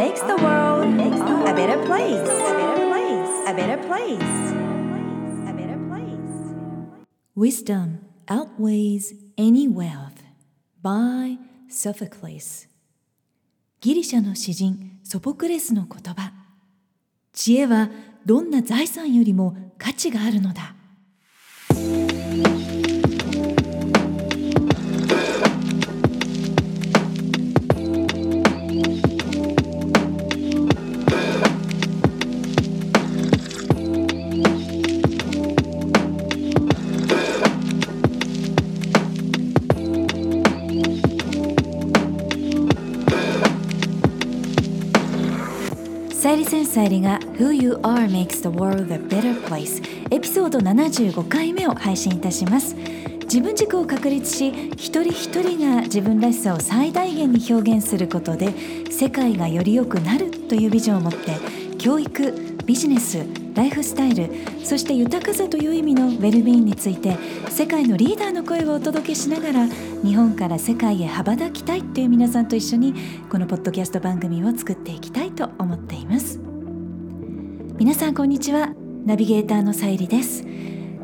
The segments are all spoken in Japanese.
makes the world a better place. A better place. A better place. A better place. Wisdom outweighs any wealth by Sophocles ギリシャの詩人ソポクレスの言葉知恵はどんな財産よりも価値があるのださゆりが Who You Are Makes the World a Better Place エピソード75回目を配信いたします。自分軸を確立し一人一人が自分らしさを最大限に表現することで世界がより良くなるというビジョンを持って教育ビジネスライフスタイルそして豊かさという意味のウェルビーンについて世界のリーダーの声をお届けしながら日本から世界へ羽ばたきたいという皆さんと一緒にこのポッドキャスト番組を作っていきたいと思っています。皆さんこんにちは。ナビゲーターのさゆりです。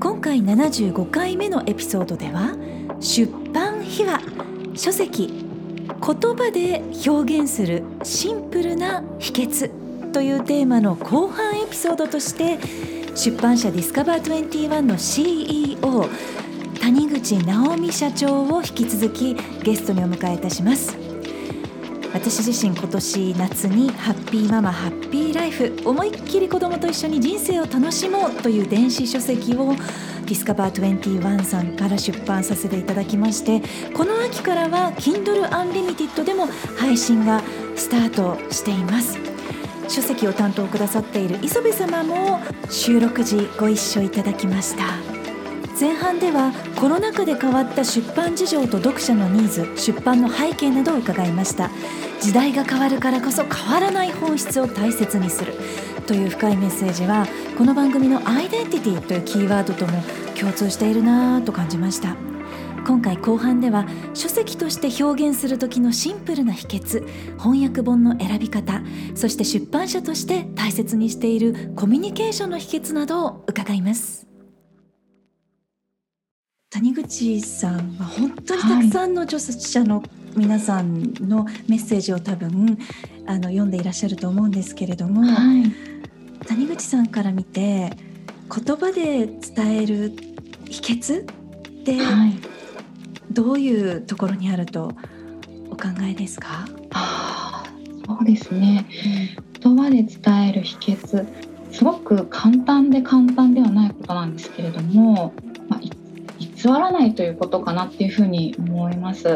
今回75回目のエピソードでは出版秘話書籍言葉で表現するシンプルな秘訣というテーマの後半エピソードとして出版社ディスカバー21の CEO 谷口直美社長を引き続きゲストにお迎えいたします。私自身今年夏にハッピーママハッピーライフ思いっきり子供と一緒に人生を楽しもうという電子書籍をディスカバー21さんから出版させていただきましてこの秋からは Kindle Unlimited でも配信がスタートしています。書籍を担当くださっている磯部様も収録時ご一緒いただきました。前半ではコロナ禍で変わった出版事情と読者のニーズ出版の背景などを伺いました。時代が変わるからこそ変わらない本質を大切にするという深いメッセージはこの番組のアイデンティティというキーワードとも共通しているなぁと感じました。今回後半では書籍として表現する時のシンプルな秘訣翻訳本の選び方そして出版社として大切にしているコミュニケーションの秘訣などを伺います。谷口さんは本当にたくさんの著者の皆さんのメッセージを多分あの読んでいらっしゃると思うんですけれども、はい、谷口さんから見て言葉で伝える秘訣ってはい、どういうところにあるとお考えですか、あーそうですね。言葉で伝える秘訣すごく簡単で簡単ではないことなんですけれども、偽らないということかなっていうふうに思います。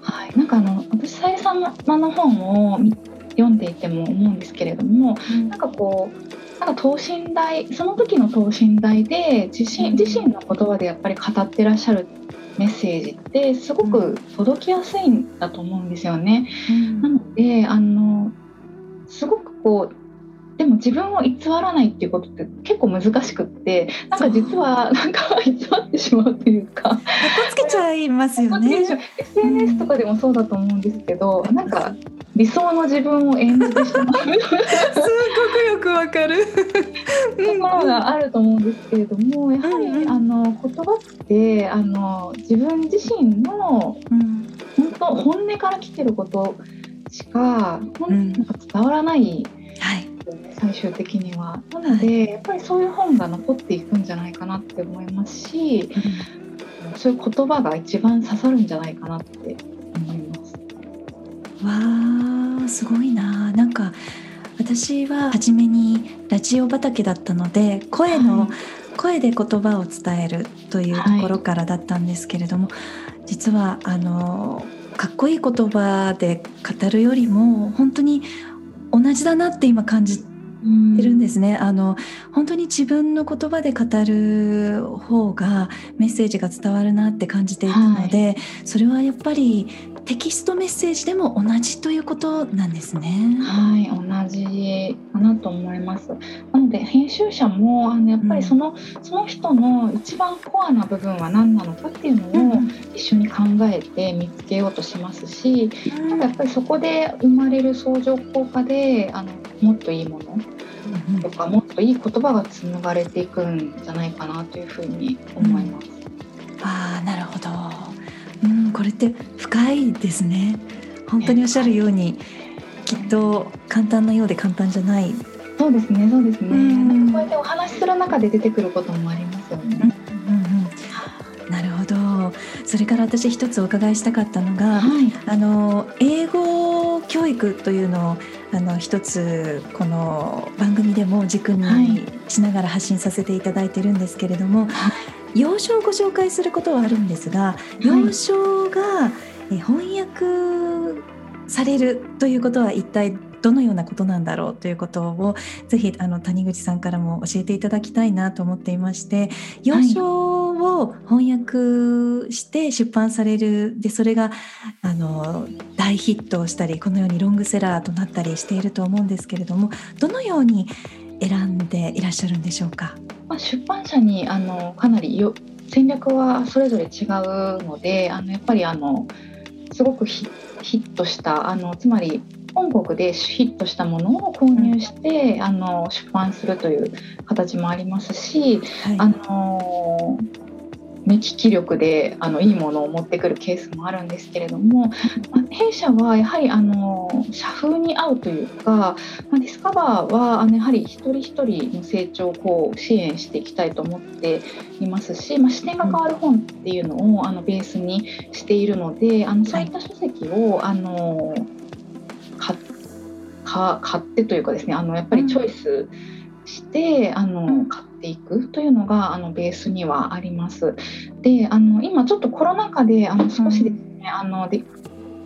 はい、なんかあの私さゆりさんの本を見読んでいても思うんですけれどもなんかこうなんか等身大その時の等身大で自身自身の言葉でやっぱり語ってらっしゃるメッセージってすごく届きやすいんだと思うんですよね。なのであのすごくこうでも自分を偽らないっていうことって結構難しくってなんか実はなんか偽ってしまうというかかっこつけちゃいますよね。SNS とかでもそうだと思うんですけどなんか理想の自分を演じてしまうすごくよくわかる。ところがあると思うんですけれどもやはり、うんうんあの言葉ってあの自分自身のうん本当本音から来てることしかうんなんか伝わらないはい。最終的には。なので、やっぱりそういう本が残っていくんじゃないかなって思いますしそういう言葉が一番刺さるんじゃないかなって思います。わあすごいな。なんか私は初めにラジオ畑だったので声の、はい声で言葉を伝えるというところからだったんですけれども、実はあのかっこいい言葉で語るよりも本当に同じだなって今感じてるんですね。あの本当に自分の言葉で語る方がメッセージが伝わるなって感じていたので、はい、それはやっぱりテキストメッセージでも同じということなんですね。はい、同じかなと思います。なので編集者もあのやっぱりその、うん、その人の一番コアな部分は何なのかっていうのを一緒に考えて見つけようとしますし、うん、やっぱりそこで生まれる相乗効果であのもっといいものとか、もっといい言葉が紡がれていくんじゃないかなというふうに思います。うん、ああなるほど。うん、これって深いですね。本当におっしゃるように、きっと簡単なようで簡単じゃない。そうですね、そうですね。うん、こうやってお話しする中で出てくることもありますよね。それから私一つお伺いしたかったのが、はい、あの英語教育というのをあの一つこの番組でも軸にしながら発信させていただいてるんですけれども、はい、要所をご紹介することはあるんですが、要所が翻訳されるということは一体どのようなことなんだろうということをぜひあの谷口さんからも教えていただきたいなと思っていまして要所を翻訳して出版されるでそれがあの大ヒットをしたりこのようにロングセラーとなったりしていると思うんですけれどもどのように選んでいらっしゃるんでしょうか？まあ、出版社にあのかなりよ戦略はそれぞれ違うのであのやっぱりあのすごくヒットしたあのつまり本国でヒットしたものを購入して、うん、あの出版するという形もありますし、はい、あの目利き力であのいいものを持ってくるケースもあるんですけれども、まあ、弊社はやはりあの社風に合うというか、まあ、ディスカバーはあのやはり一人一人の成長をこう支援していきたいと思っていますし、まあ、視点が変わる本っていうのをあのベースにしているのであのそういった書籍をあの買ってというかですねあのやっぱりチョイスして、あの買っていくというのがあのベースにはあります。であの今ちょっとコロナ禍であの少しですね、あので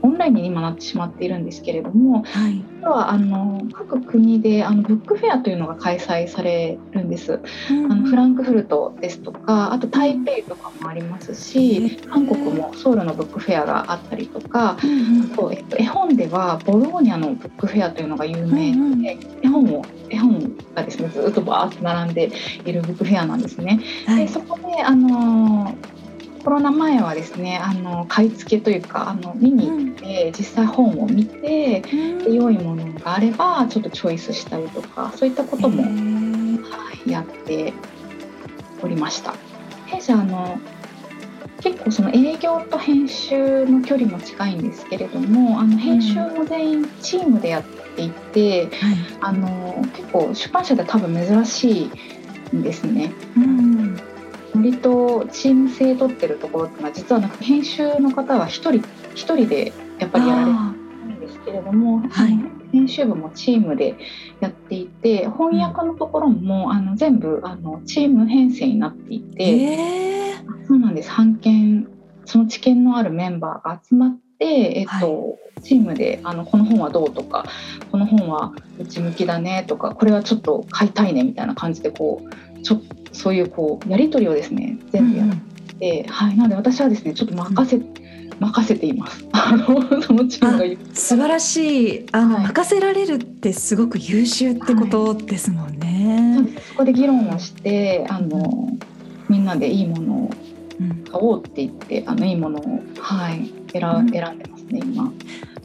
オンラインに今なってしまっているんですけれども、はい、実はあの各国であのブックフェアというのが開催されるんです。うん、あのフランクフルトですとかあと台北とかもありますし、韓国もソウルのブックフェアがあったりとか、うん、あと、えっと、絵本ではボローニャのブックフェアというのが有名で、うん、絵本を絵本がですねずっとバーッと並んでいるブックフェアなんですね。はい、でそこであのコロナ前はですねあの買い付けというかあの見に行って、うん、実際本を見て、うん、で良いものがあればちょっとチョイスしたりとかそういったことも、はい、やっておりました。弊社あの結構その営業と編集の距離も近いんですけれどもあの編集も全員チームでやっていて、うん、あの結構出版社では多分珍しいんですね。うん割とチーム性取ってるところっていうのは実はなんか編集の方は一人一人でやっぱりやられてるんですけれども、はい、編集部もチームでやっていて翻訳のところも、あの全部あのチーム編成になっていて、えー、そうなんです。版権その知見のあるメンバーが集まって、えっと、はい、チームであのこの本はどうとかこの本は内向きだねとかこれはちょっと買いたいねみたいな感じでこうちょそういうこうやり取りをですね全部やって、うん、はい、なので私はですねちょっと任せ、うん、任せています。あのそのチームが素晴らしい。あの、はい、任せられるってすごく優秀ってことですもんね。はい、そこで議論をしてあのみんなでいいものを買おうって言って、あのいいものをはい選,、選んでますね今。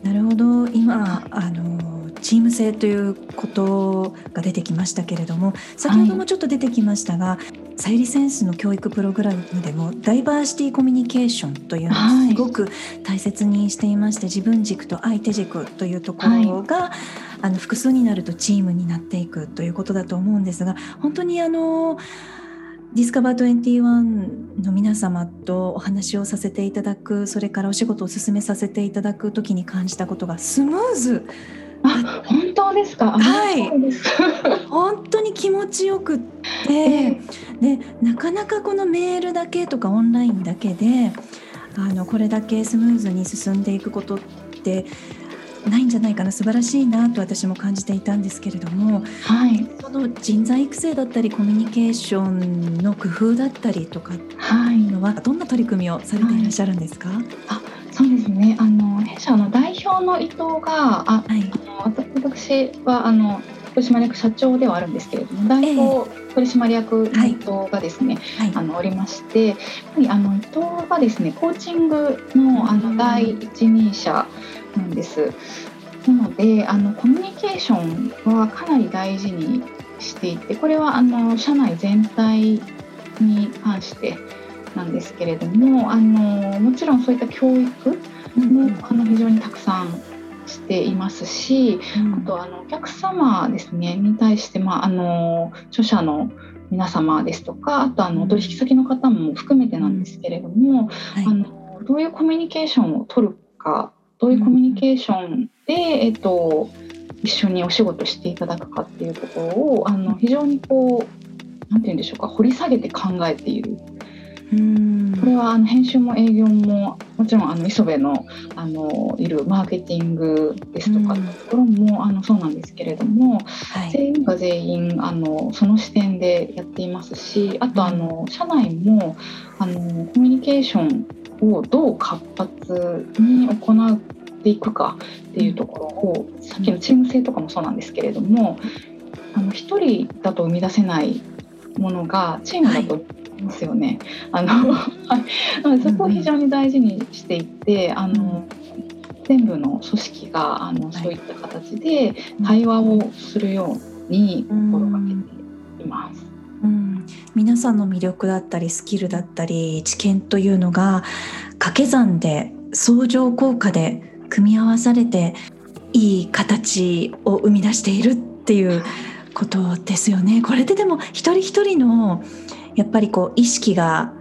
なるほど。今あのチーム性ということが出てきましたけれども先ほどもちょっと出てきましたが、はい、サイリセンスの教育プログラムでもダイバーシティコミュニケーションというのをすごく大切にしていまして、はい、自分軸と相手軸というところが、はい、あの複数になるとチームになっていくということだと思うんですが本当にあのディスカバー21の皆様とお話をさせていただくそれからお仕事を進めさせていただく時に感じたことがスムーズあ本当ですか？はい。本当に気持ちよくって、えー、でなかなかこのメールだけとかオンラインだけであのこれだけスムーズに進んでいくことってないんじゃないかな素晴らしいなと私も感じていたんですけれども、はい、その人材育成だったりコミュニケーションの工夫だったりとかはいのはどんな取り組みをされていらっしゃるんですか、はい、あそうですね。あの弊社の代表の伊藤があ、はい、あの私はあの取締役社長ではあるんですけれども代表取締役の伊藤がですね、はい、あのおりましてやはりあの伊藤がですねコーチングのあの第一人者なんです。なのであのコミュニケーションはかなり大事にしていてこれはあの社内全体に関してなんですけれどもあのもちろんそういった教育も、あの非常にたくさんしていますし、うん、あとあのお客様ですねに対して、まあ、あの著者の皆様ですとかあとあの取引先の方も含めてなんですけれども、はい、あのどういうコミュニケーションを取るかどういうコミュニケーションで、えっと、一緒にお仕事していただくかっていうところをあの非常にこう何て言うんでしょうか掘り下げて考えているうんこれはあの編集も営業ももちろんあの磯部のあのいるマーケティングですとかのところもあのそうなんですけれども、はい、全員が全員あのその視点でやっていますしあとあの社内もあのコミュニケーションをどう活発に行っていくかっていうところをさっきのチーム性とかもそうなんですけれどもあの1人だと生み出せないものがチームだとますよね。あの、そこを非常に大事にしていて、あの全部の組織があのそういった形で対話をするように心がけています。うん、皆さんの魅力だったりスキルだったり知見というのが掛け算で相乗効果で組み合わされていい形を生み出しているっていうことですよね。これででも一人一人のやっぱりこう意識が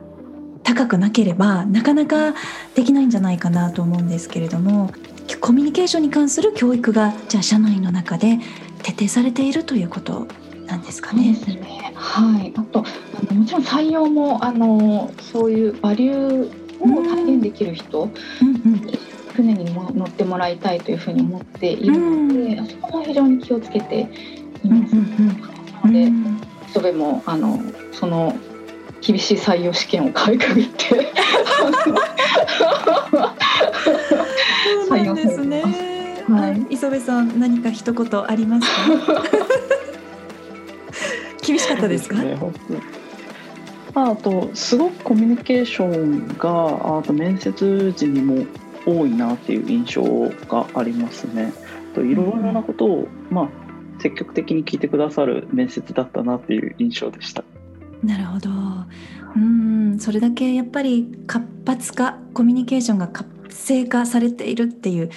高くなければなかなかできないんじゃないかなと思うんですけれどもコミュニケーションに関する教育がじゃあ社内の中で徹底されているということなんですかね。ですね。はい、あとあのもちろん採用もあのそういうバリューを体現できる人に船にも乗ってもらいたいというふうに思っているので、うん、そこも非常に気をつけています。うんうんうん、なのでそれもあのその厳しい採用試験をかいくぐって採用ですね。はい、磯部さん何か一言ありますか？厳しかったですか？ね、あとすごくコミュニケーションがあと面接時にも多いなっていう印象がありますね。といろいろなことを、うん、まあ積極的に聞いてくださる面接だったなっていう印象でした。なるほどうんそれだけやっぱり活発化コミュニケーションが活性化されているっていう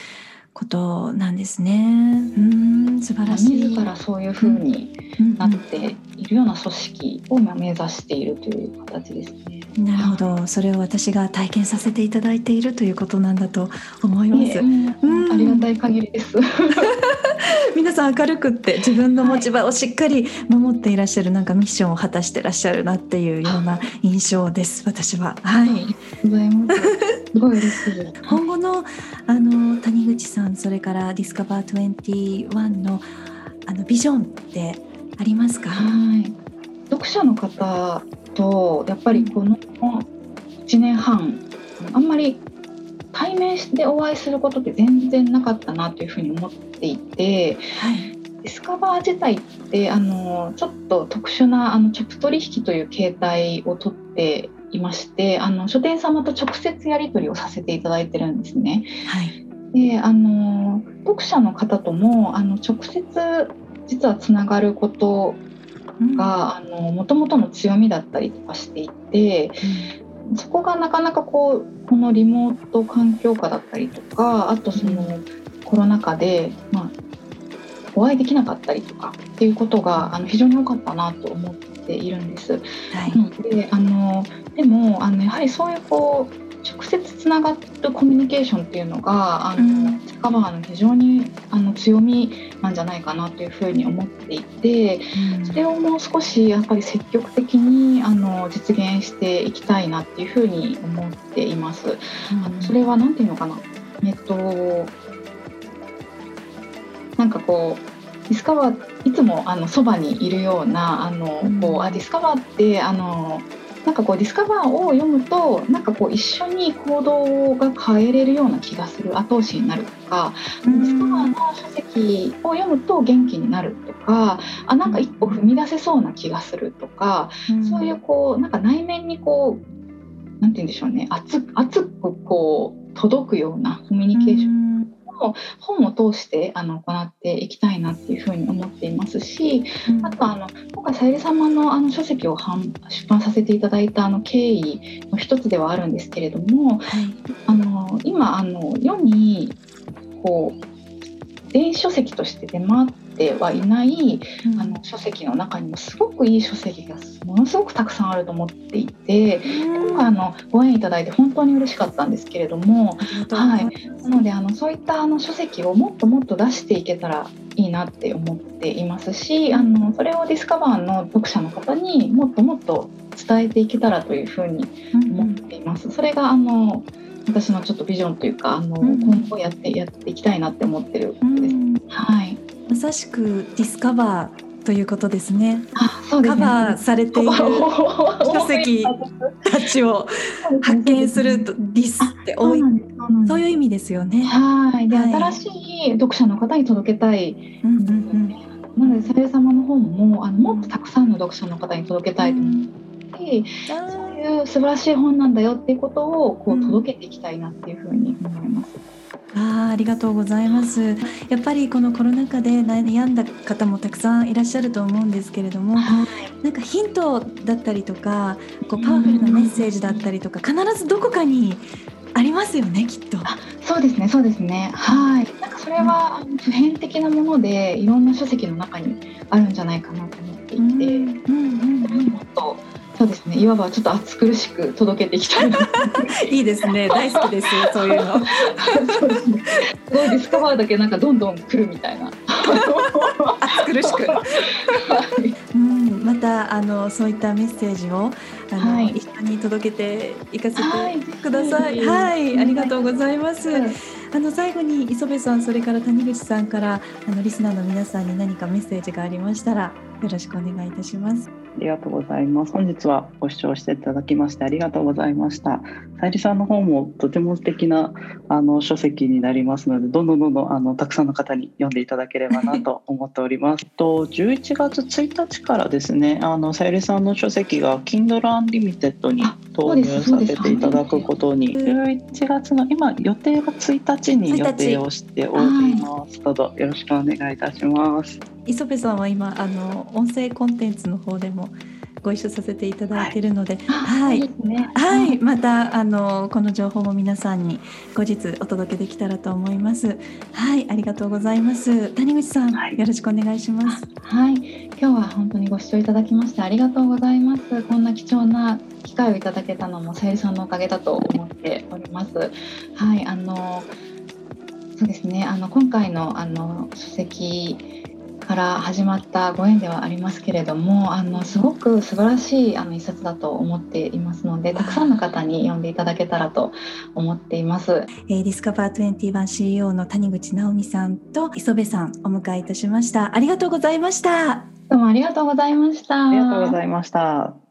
ことなんですね。うん素晴らしい。自らそういうふうになっているような組織を目指しているという形ですね。なるほど、それを私が体験させていただいているということなんだと思います。うん、ありがたい限りです。皆さん明るくって自分の持ち場をしっかり守っていらっしゃるなんかミッションを果たしてらっしゃるなっていうような印象です私は。はい。すごい嬉しい。今後のあの谷口さんそれからディスカバー21のあのビジョンってありますか？はい。読者の方とやっぱりこの1年半あんまり対面してお会いすることって全然なかったなというふうに思っていて、はい、ディスカバー自体ってあのちょっと特殊なあの直取引という形態をとっていましてあの書店様と直接やり取りをさせていただいてるんですね。はい、であの読者の方ともあの直接実はつながることがもともとの強みだったりとかしていて、そこがなかなかこうこのリモート環境下だったりとかあとそのコロナ禍で、まあ、お会いできなかったりとかっていうことがあの非常に多かったなと思っているんです。はい、であのでもあのやはりそういうこう直接つながるコミュニケーションっていうのがあの、うん、カバーの非常にあの強みなんじゃないかなというふうに思っていて、うん、それをもう少しやっぱり積極的にあの実現していきたいなっていうふうに思っています。うん、あのそれは何て言うのかな、えっとなんかこうディスカバーいつもあのそばにいるようなあのこうあディスカバーってあのなんかこうディスカバーを読むとなんかこう一緒に行動が変えれるような気がする後押しになるとか、ディスカバーの書籍を読むと元気になるとかあなんか一歩踏み出せそうな気がするとか、そういうこうなんか内面にこうなんて言うんでしょうね熱熱くこう届くようなコミュニケーションを本を通してあの行っていきたいなっていうふうに思っていますし、あとあの今回さゆり様のあの書籍を出版させていただいたあの経緯の一つではあるんですけれども、はい、あの今あの世にこう電子書籍として出回ってはいない、うん、あの書籍の中にもすごくいい書籍がものすごくたくさんあると思っていて、うん、今回あのご縁いただいて本当に嬉しかったんですけれども、はい、なのであのそういったあの書籍をもっともっと出していけたらいいなって思っていますしあのそれをディスカバーの読者の方にもっともっと伝えていけたらというふうに思っています。それがあの私のちょっとビジョンというかあの、今後やってやっていきたいなって思ってることです。はい。まさしくディスカバーということですね。すね。カバーされている書籍たちを発見するとディスって多い。そういう意味ですよね。はい。で、はい、新しい読者の方に届けたい。うんうんうん。なのでさゆ様の本もあのもっとたくさんの読者の方に届けたいと思って、うん、いう素晴らしい本なんだよっていうことをこう届けていきたいなっていうふうに思います。あありがとうございます。やっぱりこのコロナ禍で悩んだ方もたくさんいらっしゃると思うんですけれども、はい、なんかヒントだったりとかこうパワフルなメッセージだったりとか必ずどこかにありますよねきっと。そうですねそうですね。はい。なんかそれは普遍的なものでいろんな書籍の中にあるんじゃないかなと思っていて、うん。うんうんうん、もっとそうですね。いわばちょっと暑苦しく届けていきたいな。いいですね。大好きです。そういうの。そうですね。すごいディスカバーだけなんかどんどん来るみたいな。暑苦しく。うん、またあのそういったメッセージをあの、はい、一緒に届けていかせてください。はい、はい、ありがとうございます。あの最後に磯部さんそれから谷口さんからあのリスナーの皆さんに何かメッセージがありましたらよろしくお願いいたします。ありがとうございます。本日はご視聴していただきましてありがとうございました。さゆりさんの方もとても素敵なあの書籍になりますので、どんどんどんどんあのたくさんの方に読んでいただければなと思っております。と11月1日からですね、あのさゆりさんの書籍が Kindle Unlimited に投入させていただくことに、11月の今予定が1日に予定をしております。どうぞよろしくお願いいたします。磯部さんは今あの音声コンテンツの方でもご一緒させていただいているので、はい、はいね、はい、またあのこの情報も皆さんに後日お届けできたらと思います。はい、ありがとうございます。谷口さん、はい、よろしくお願いします。はい、今日は本当にご視聴いただきましてありがとうございます。こんな貴重な機会をいただけたのもさゆりさんのおかげだと思っております。はい、あのそうですね。あの今回のあの書籍から始まったご縁ではありますけれどもあのすごく素晴らしいあの一冊だと思っていますのでたくさんの方に読んでいただけたらと思っています。えー、ディスカバー21 CEO の谷口直美さんと磯部さんお迎えいたしました。ありがとうございました。どうもありがとうございました。ありがとうございました。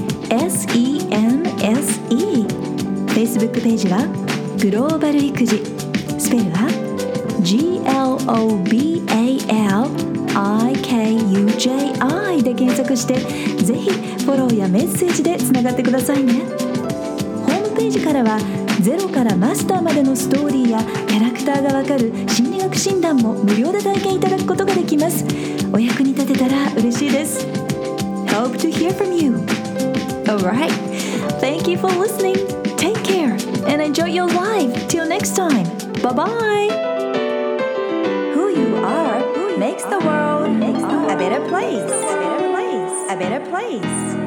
SENSE Facebook ページはグローバル育児。スペルは GLOBALIKUJI で検索してぜひフォローやメッセージでつながってくださいね。ホームページからはゼロからマスターまでのストーリーやキャラクターがわかる心理学診断も無料で体験いただくことができます。お役に立てたら嬉しいです。Hope to hear from you. right. Thank you for listening. Take care and enjoy your life. Till next time. Bye bye. Who you are who makes the world a better place. A better place. A better place.